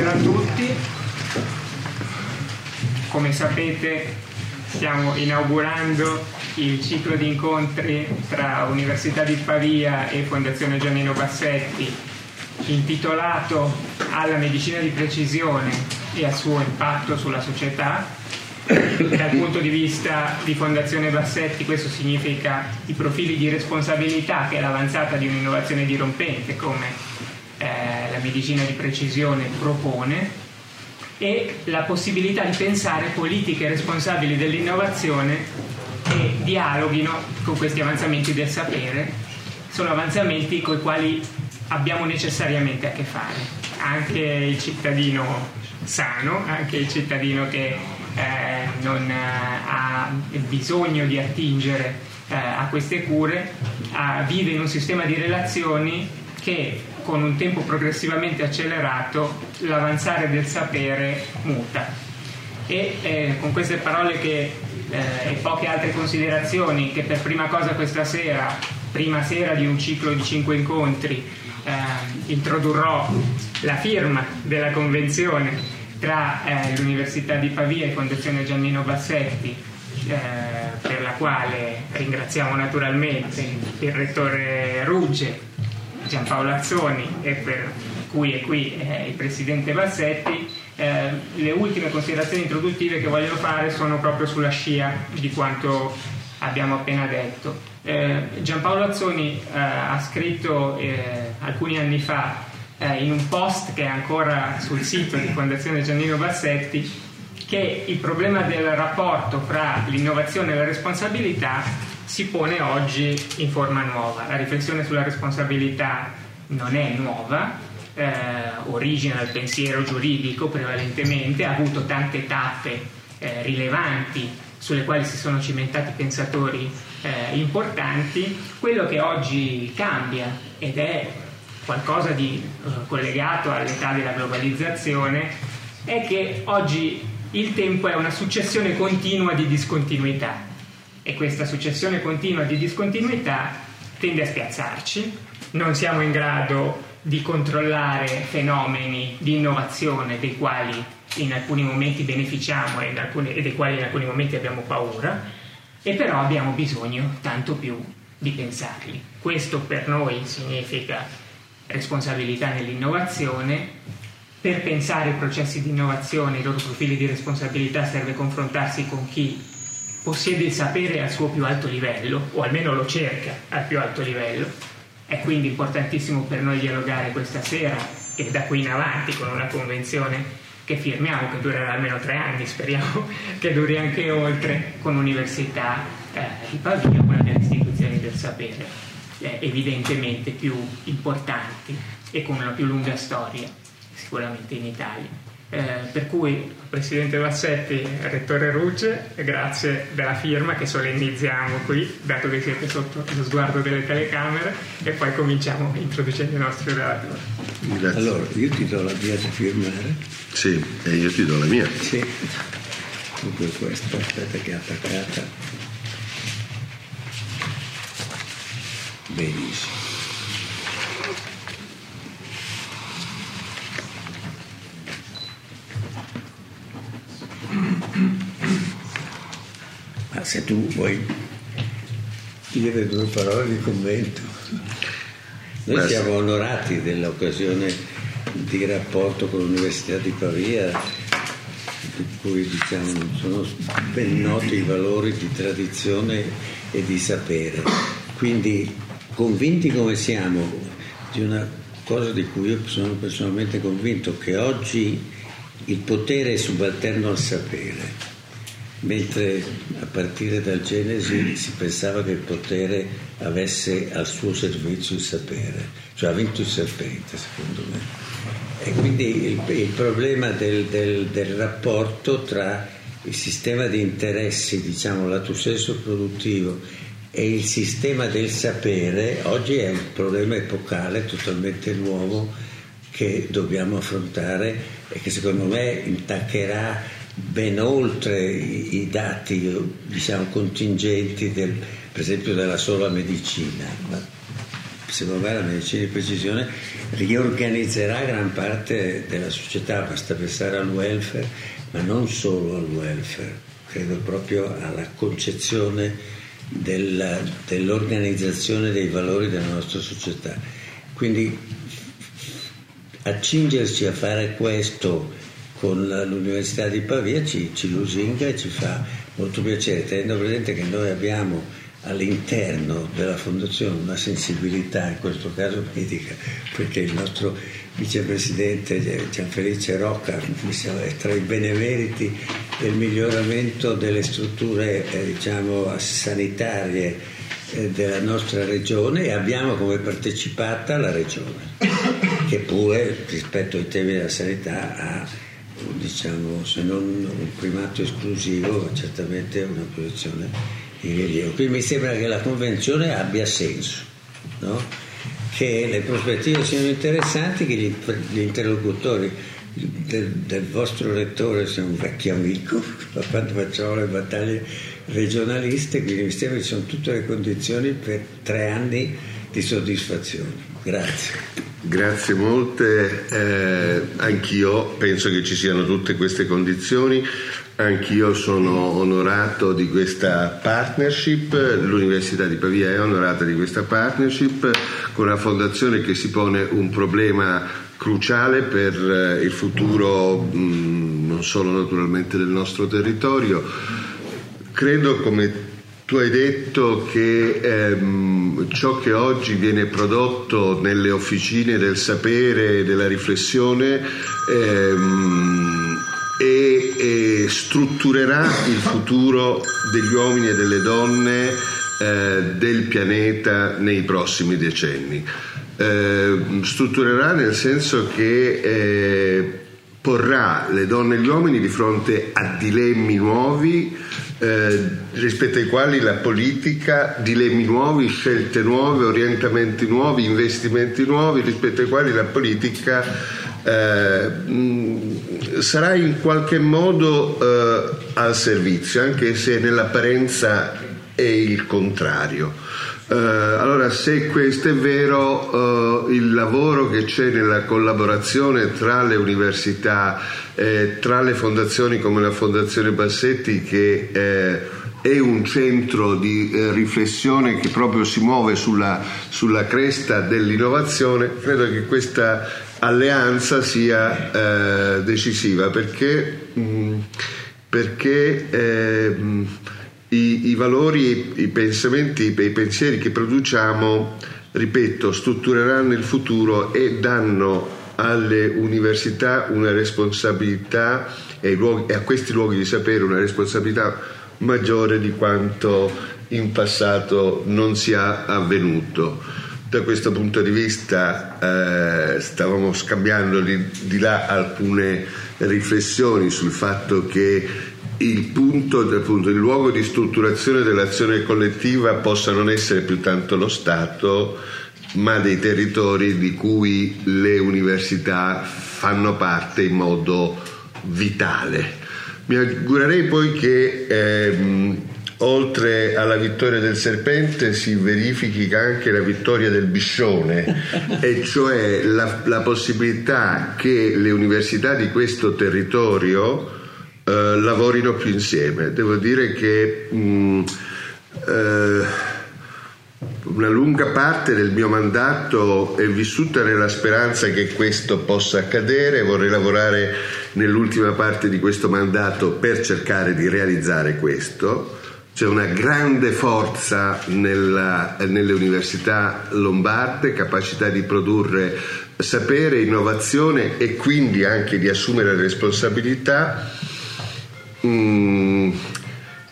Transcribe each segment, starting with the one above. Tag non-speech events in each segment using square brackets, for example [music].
Buonasera a tutti. Come sapete stiamo inaugurando il ciclo di incontri tra Università di Pavia e Fondazione Giannino Bassetti intitolato alla medicina di precisione e al suo impatto sulla società. Dal punto di vista di Fondazione Bassetti questo significa i profili di responsabilità che è l'avanzata di un'innovazione dirompente come eh, la medicina di precisione propone e la possibilità di pensare politiche responsabili dell'innovazione che dialoghino con questi avanzamenti del sapere. Sono avanzamenti con i quali abbiamo necessariamente a che fare. Anche il cittadino sano, anche il cittadino che eh, non ha bisogno di attingere eh, a queste cure, eh, vive in un sistema di relazioni che con un tempo progressivamente accelerato l'avanzare del sapere muta. E eh, con queste parole che, eh, e poche altre considerazioni che per prima cosa questa sera, prima sera di un ciclo di cinque incontri, eh, introdurrò la firma della convenzione tra eh, l'Università di Pavia e Fondazione Giannino Bassetti eh, per la quale ringraziamo naturalmente il rettore Rugge Giampaolo Azzoni e per cui è qui eh, il presidente Bassetti, eh, le ultime considerazioni introduttive che voglio fare sono proprio sulla scia di quanto abbiamo appena detto. Eh, Giampaolo Azzoni eh, ha scritto eh, alcuni anni fa eh, in un post che è ancora sul sito di Fondazione Giannino Bassetti che il problema del rapporto fra l'innovazione e la responsabilità si pone oggi in forma nuova. La riflessione sulla responsabilità non è nuova, eh, origina dal pensiero giuridico prevalentemente, ha avuto tante tappe eh, rilevanti sulle quali si sono cimentati pensatori eh, importanti. Quello che oggi cambia ed è qualcosa di eh, collegato all'età della globalizzazione è che oggi il tempo è una successione continua di discontinuità e questa successione continua di discontinuità tende a spiazzarci, non siamo in grado di controllare fenomeni di innovazione dei quali in alcuni momenti beneficiamo e, alcuni, e dei quali in alcuni momenti abbiamo paura, e però abbiamo bisogno tanto più di pensarli. Questo per noi significa responsabilità nell'innovazione. Per pensare i processi di innovazione, i loro profili di responsabilità serve confrontarsi con chi possiede il sapere al suo più alto livello, o almeno lo cerca al più alto livello. È quindi importantissimo per noi dialogare questa sera e da qui in avanti con una convenzione che firmiamo, che durerà almeno tre anni, speriamo [laughs] che duri anche oltre, con l'Università eh, di Pavia, una delle istituzioni del sapere eh, evidentemente più importanti e con una più lunga storia, sicuramente in Italia. Eh, per cui Presidente Bassetti, Rettore Rugge, grazie della firma che solennizziamo qui, dato che siete sotto lo sguardo delle telecamere, e poi cominciamo introducendo i nostri relatori. Grazie. Allora, io ti do la mia da firmare. Sì, e io ti do la mia. Sì. Dunque questa, aspetta che è attaccata. Benissimo. Ma se tu vuoi dire due parole di commento. Noi siamo onorati dell'occasione di rapporto con l'Università di Pavia, di cui diciamo, sono ben noti i valori di tradizione e di sapere. Quindi convinti come siamo di una cosa di cui io sono personalmente convinto, che oggi il potere è subalterno al sapere mentre a partire dal Genesi si pensava che il potere avesse al suo servizio il sapere, cioè ha vinto il serpente secondo me. E quindi il, il problema del, del, del, rapporto tra il sistema di interessi, diciamo lato senso produttivo, e il sistema del sapere oggi è un problema epocale totalmente nuovo che dobbiamo affrontare e che secondo me intaccherà ben oltre i, dati diciamo, contingenti del, per esempio della sola medicina. secondo me la medicina di precisione riorganizzerà gran parte della società, basta pensare al welfare, ma non solo al welfare, credo proprio alla concezione della, dell'organizzazione dei valori della nostra società. Quindi accingerci a fare questo con l'Università di Pavia ci, ci lusinga e ci fa molto piacere, tenendo presente che noi abbiamo all'interno della fondazione una sensibilità, in questo caso medica, perché il nostro vicepresidente Gianfelice Rocca è tra i benemeriti del miglioramento delle strutture eh, diciamo, sanitarie eh, della nostra regione e abbiamo come partecipata la regione, che pure rispetto ai temi della sanità ha diciamo, se non un primato esclusivo, certamente una posizione in rilievo. Quindi mi sembra che la convenzione abbia senso, no? che le prospettive siano interessanti, che gli, gli interlocutori del, del, vostro lettore sia un vecchio amico, [laughs] quando facciamo le battaglie regionaliste, quindi mi sembra che ci sono tutte le condizioni per tre anni di soddisfazione. Grazie. Grazie molte, eh, anch'io penso che ci siano tutte queste condizioni, anch'io sono onorato di questa partnership, l'Università di Pavia è onorata di questa partnership con una fondazione che si pone un problema cruciale per eh, il futuro mh, non solo naturalmente del nostro territorio. Credo come tu hai detto che ehm, ciò che oggi viene prodotto nelle officine del sapere e della riflessione ehm, e, e strutturerà il futuro degli uomini e delle donne eh, del pianeta nei prossimi decenni. Eh, strutturerà nel senso che eh, porrà le donne e gli uomini di fronte a dilemmi nuovi eh, rispetto ai quali la politica, dilemmi nuovi, scelte nuove, orientamenti nuovi, investimenti nuovi, rispetto ai quali la politica eh, sarà in qualche modo eh, al servizio, anche se nell'apparenza è il contrario. Uh, allora, se questo è vero, uh, il lavoro che c'è nella collaborazione tra le università, eh, tra le fondazioni come la Fondazione Bassetti, che eh, è un centro di eh, riflessione che proprio si muove sulla, sulla, cresta dell'innovazione, credo che questa alleanza sia eh, decisiva perché, mh, mm, perché mh, eh, i, i valori, i pensamenti, i pensieri che produciamo, ripeto, struttureranno il futuro e danno alle università una responsabilità e, luoghi, e, a questi luoghi di sapere una responsabilità maggiore di quanto in passato non sia avvenuto. Da questo punto di vista eh, stavamo scambiando di, di là alcune riflessioni sul fatto che il punto, appunto, il luogo di strutturazione dell'azione collettiva possa non essere più tanto lo Stato, ma dei territori di cui le università fanno parte in modo vitale. Mi augurerei poi che ehm, oltre alla vittoria del serpente si verifichi anche la vittoria del biscione, [laughs] e cioè la, la possibilità che le università di questo territorio eh, lavorino più insieme. Devo dire che mh, mm, eh, una lunga parte del mio mandato è vissuta nella speranza che questo possa accadere, vorrei lavorare nell'ultima parte di questo mandato per cercare di realizzare questo. C'è una grande forza nella, nelle università lombarde, capacità di produrre sapere, innovazione e quindi anche di assumere responsabilità Mm,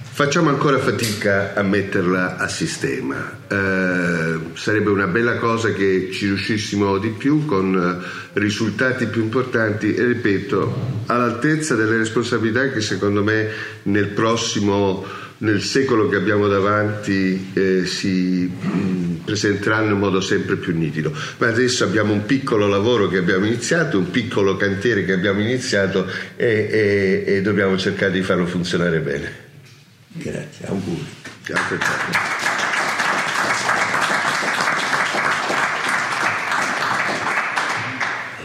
facciamo ancora fatica a metterla a sistema. Eh, sarebbe una bella cosa che ci riuscissimo di più con eh, risultati più importanti e ripeto, all'altezza delle responsabilità che secondo me nel prossimo nel secolo che abbiamo davanti eh, si mm, presenteranno in modo sempre più nitido. Ma adesso abbiamo un piccolo lavoro che abbiamo iniziato, un piccolo cantiere che abbiamo iniziato e, e, e dobbiamo cercare di farlo funzionare bene. Grazie, auguri. Grazie.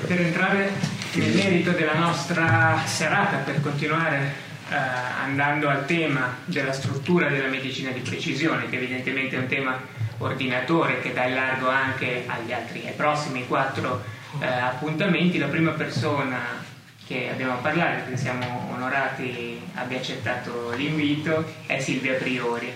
Per entrare nel merito della nostra serata, per continuare eh, andando al tema della struttura della medicina di precisione, che evidentemente è un tema ordinatore che dà il largo anche agli altri, ai prossimi quattro eh, appuntamenti, la prima persona che abbiamo a parlare, perché siamo onorati abbia accettato l'invito, è Silvia Priori.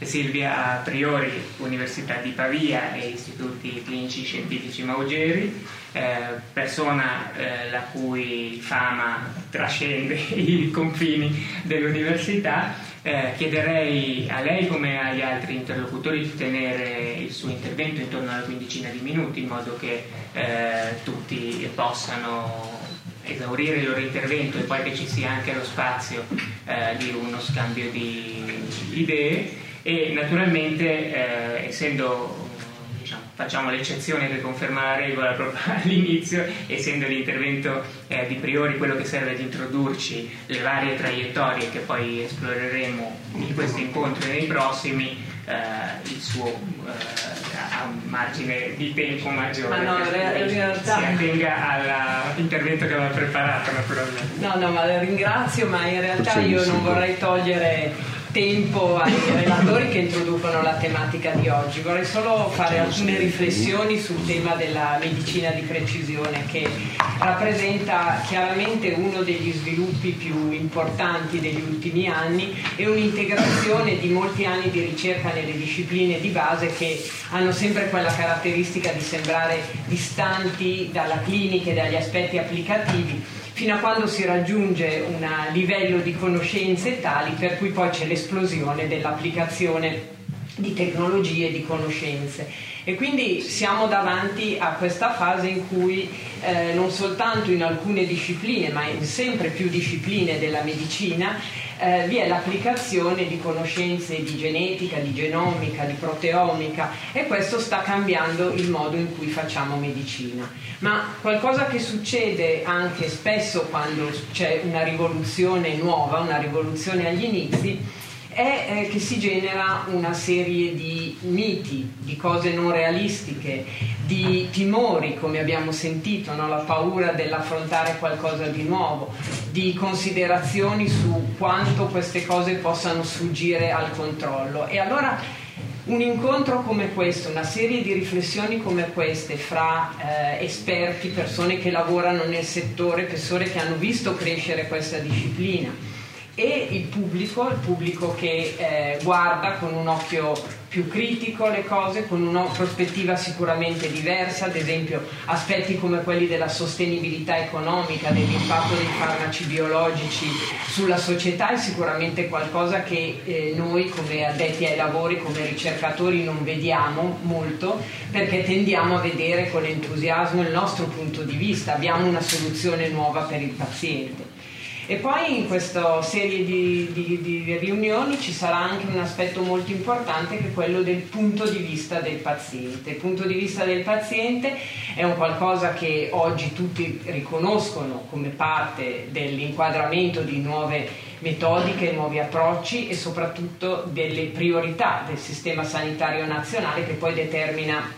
Silvia Priori, Università di Pavia e Istituti Clinici Scientifici Maugeri, eh, persona eh, la cui fama trascende [laughs] i confini dell'università. Eh, chiederei a lei come agli altri interlocutori di tenere il suo intervento intorno alla quindicina di minuti in modo che eh, tutti possano esaurire il loro intervento e poi che ci sia anche lo spazio eh, di uno scambio di idee e naturalmente eh, essendo diciamo, facciamo l'eccezione che conferma la [laughs] regola proprio all'inizio, essendo l'intervento eh, di priori quello che serve ad introdurci le varie traiettorie che poi esploreremo in questo incontro e nei prossimi, eh, il suo eh, ha un margine di tempo maggiore. Ma no, in realtà... Si attenga all'intervento che aveva preparato naturalmente. No, no, ma ringrazio, ma in realtà io non vorrei togliere tempo ai relatori che introducono la tematica di oggi. Vorrei solo fare alcune riflessioni sul tema della medicina di precisione che rappresenta chiaramente uno degli sviluppi più importanti degli ultimi anni e un'integrazione di molti anni di ricerca nelle discipline di base che hanno sempre quella caratteristica di sembrare distanti dalla clinica e dagli aspetti applicativi fino a quando si raggiunge un livello di conoscenze tali per cui poi c'è l'esplosione dell'applicazione di tecnologie di conoscenze. E quindi siamo davanti a questa fase in cui eh, non soltanto in alcune discipline, ma in sempre più discipline della medicina, eh, vi è l'applicazione di conoscenze di genetica, di genomica, di proteomica e questo sta cambiando il modo in cui facciamo medicina. Ma qualcosa che succede anche spesso quando c'è una rivoluzione nuova, una rivoluzione agli inizi, è eh, che si genera una serie di miti, di cose non realistiche, di timori, come abbiamo sentito, no? la paura dell'affrontare qualcosa di nuovo, di considerazioni su quanto queste cose possano sfuggire al controllo. E allora un incontro come questo, una serie di riflessioni come queste fra eh, esperti, persone che lavorano nel settore, persone che hanno visto crescere questa disciplina, e il pubblico, il pubblico che eh, guarda con un occhio più critico le cose, con una prospettiva sicuramente diversa, ad esempio aspetti come quelli della sostenibilità economica, dell'impatto dei farmaci biologici sulla società è sicuramente qualcosa che eh, noi come addetti ai lavori, come ricercatori non vediamo molto perché tendiamo a vedere con entusiasmo il nostro punto di vista, abbiamo una soluzione nuova per il paziente. E poi in questa serie di, di, di, riunioni ci sarà anche un aspetto molto importante che è quello del punto di vista del paziente. Il punto di vista del paziente è un qualcosa che oggi tutti riconoscono come parte dell'inquadramento di nuove metodiche, nuovi approcci e soprattutto delle priorità del sistema sanitario nazionale che poi determina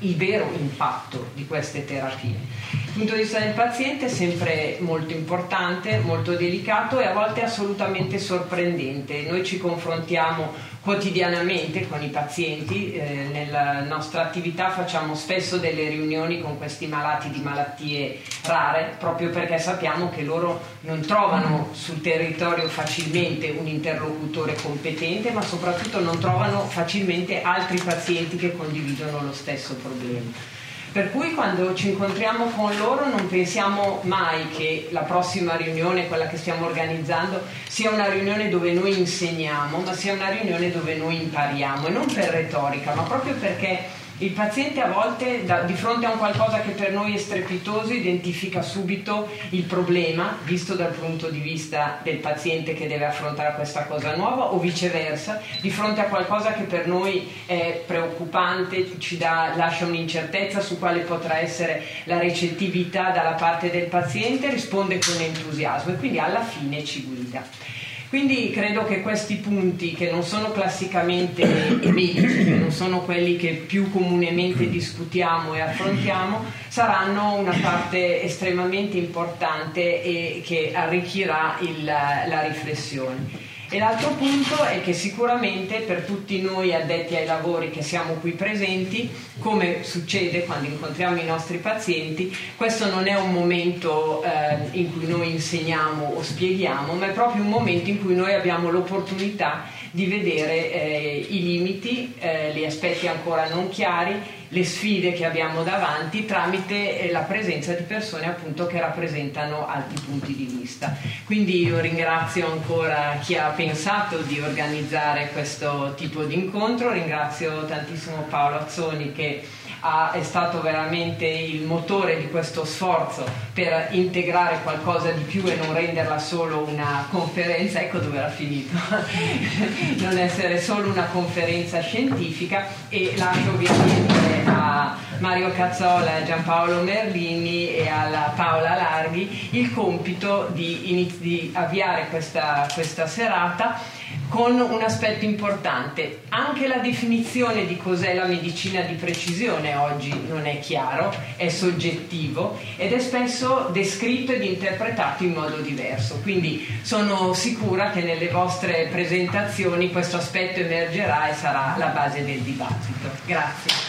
il vero impatto di queste terapie. Il punto di vista del paziente è sempre molto importante, molto delicato e a volte assolutamente sorprendente. Noi ci confrontiamo quotidianamente con i pazienti, eh, nella nostra attività facciamo spesso delle riunioni con questi malati di malattie rare proprio perché sappiamo che loro non trovano sul territorio facilmente un interlocutore competente ma soprattutto non trovano facilmente altri pazienti che condividono lo stesso problema. Per cui quando ci incontriamo con loro non pensiamo mai che la prossima riunione, quella che stiamo organizzando, sia una riunione dove noi insegniamo, ma sia una riunione dove noi impariamo e non per retorica, ma proprio perché il paziente a volte da, di fronte a un qualcosa che per noi è strepitoso identifica subito il problema visto dal punto di vista del paziente che deve affrontare questa cosa nuova o viceversa, di fronte a qualcosa che per noi è preoccupante, ci dà, lascia un'incertezza su quale potrà essere la recettività dalla parte del paziente, risponde con entusiasmo e quindi alla fine ci guida. Quindi credo che questi punti, che non sono classicamente medici, che non sono quelli che più comunemente discutiamo e affrontiamo, saranno una parte estremamente importante e che arricchirà il, la riflessione. E l'altro punto è che sicuramente per tutti noi addetti ai lavori che siamo qui presenti, come succede quando incontriamo i nostri pazienti, questo non è un momento eh, in cui noi insegniamo o spieghiamo, ma è proprio un momento in cui noi abbiamo l'opportunità di vedere eh, i limiti, eh, gli aspetti ancora non chiari le sfide che abbiamo davanti tramite eh, la presenza di persone appunto che rappresentano altri punti di vista. Quindi io ringrazio ancora chi ha pensato di organizzare questo tipo di incontro, ringrazio tantissimo Paolo Azzoni che ha, è stato veramente il motore di questo sforzo per integrare qualcosa di più e non renderla solo una conferenza, ecco dove era finito, [laughs] non essere solo una conferenza scientifica. E lascio ovviamente a Mario Cazzola, a Giampaolo Merlini e alla Paola Larghi il compito di, iniz- di avviare questa, questa serata con un aspetto importante. Anche la definizione di cos'è la medicina di precisione oggi non è chiaro, è soggettivo ed è spesso descritto ed interpretato in modo diverso. Quindi sono sicura che nelle vostre presentazioni questo aspetto emergerà e sarà la base del dibattito. Grazie.